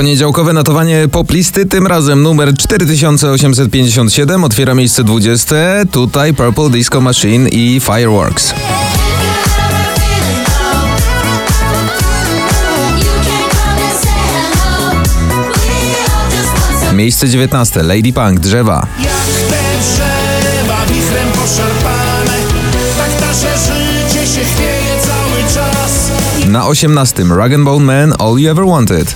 Poniedziałkowe notowanie poplisty, tym razem numer 4857 otwiera miejsce 20. Tutaj Purple Disco Machine i Fireworks. Miejsce 19. Lady Punk Drzewa. Na 18. Rag Bone Man All You Ever Wanted.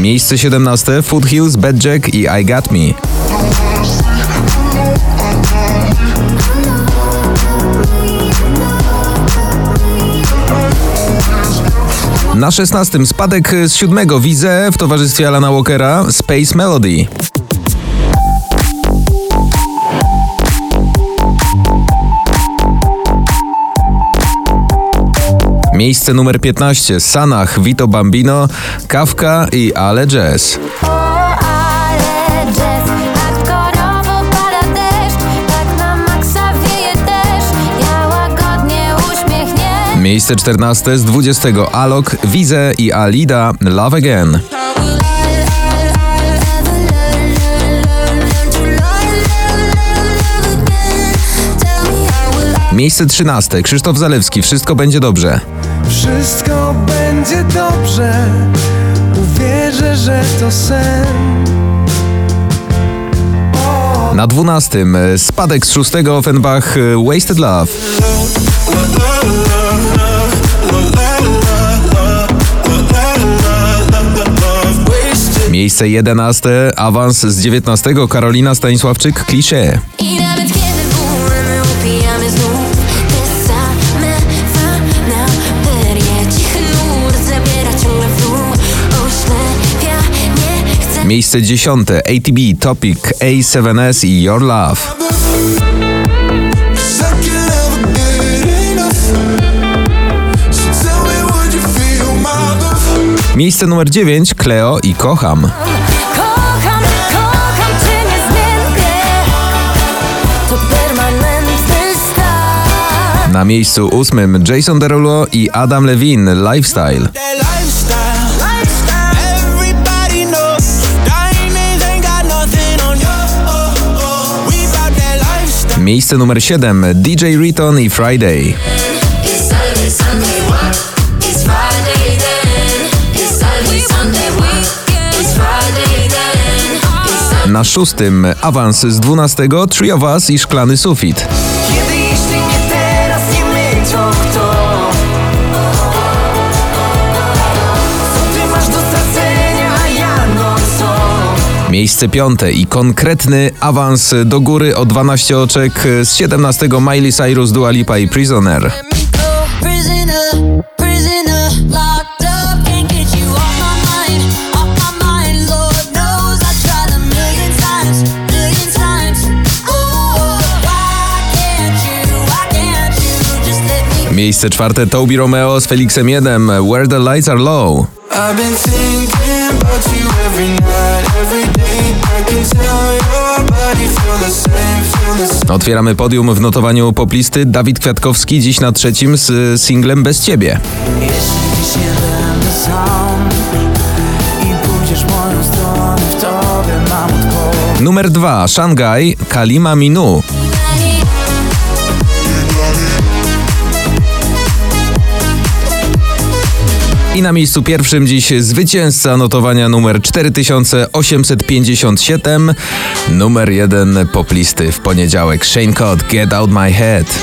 Miejsce 17. Foothills Bad Jack i I Got Me. Na 16. spadek z siódmego widzę w towarzystwie Alana Walkera Space Melody. Miejsce numer 15. Sanach, Vito Bambino, Kafka i Ale Jazz. Tak Miejsce 14 z 20. Alok, Wize i Alida Love Again. Miejsce 13. Krzysztof Zalewski, Wszystko będzie dobrze. Wszystko będzie dobrze, uwierzę, że to sen. Na 12. Spadek z 6. Offenbach Wasted Love. Miejsce 11. Awans z 19. Karolina Stanisławczyk, Klisze. Miejsce 10. ATB, Topic, A7S i Your Love. Miejsce numer 9. Cleo i Kocham. Kocham, kocham cię niezmiennie To permanentny stan Na miejscu ósmym Jason Derulo i Adam Levine, lifestyle, Miejsce numer 7 DJ Riton i Friday. Na szóstym awans z 12 Three of Us i Szklany Sufit. Miejsce piąte i konkretny awans do góry o 12 oczek z 17 Miley Cyrus, Dua Lipa i Prisoner. Miejsce czwarte Toby Romeo z Felixem 1 Where the Lights Are Low. I've been thinking about you every night, every day. I can tell your body feel the same, feel the same. Otwieramy podium w notowaniu poplisty. Dawid Kwiatkowski dziś na trzecim z y, singlem Bez Ciebie. Jeśli dziś nie będę sam i pójdziesz moją stronę, w tobie mam odpowiedź. Numer dwa Shanghai Kalima Minu. I na miejscu pierwszym dziś zwycięzca notowania numer 4857, numer jeden poplisty w poniedziałek Shane Cott Get Out My Head.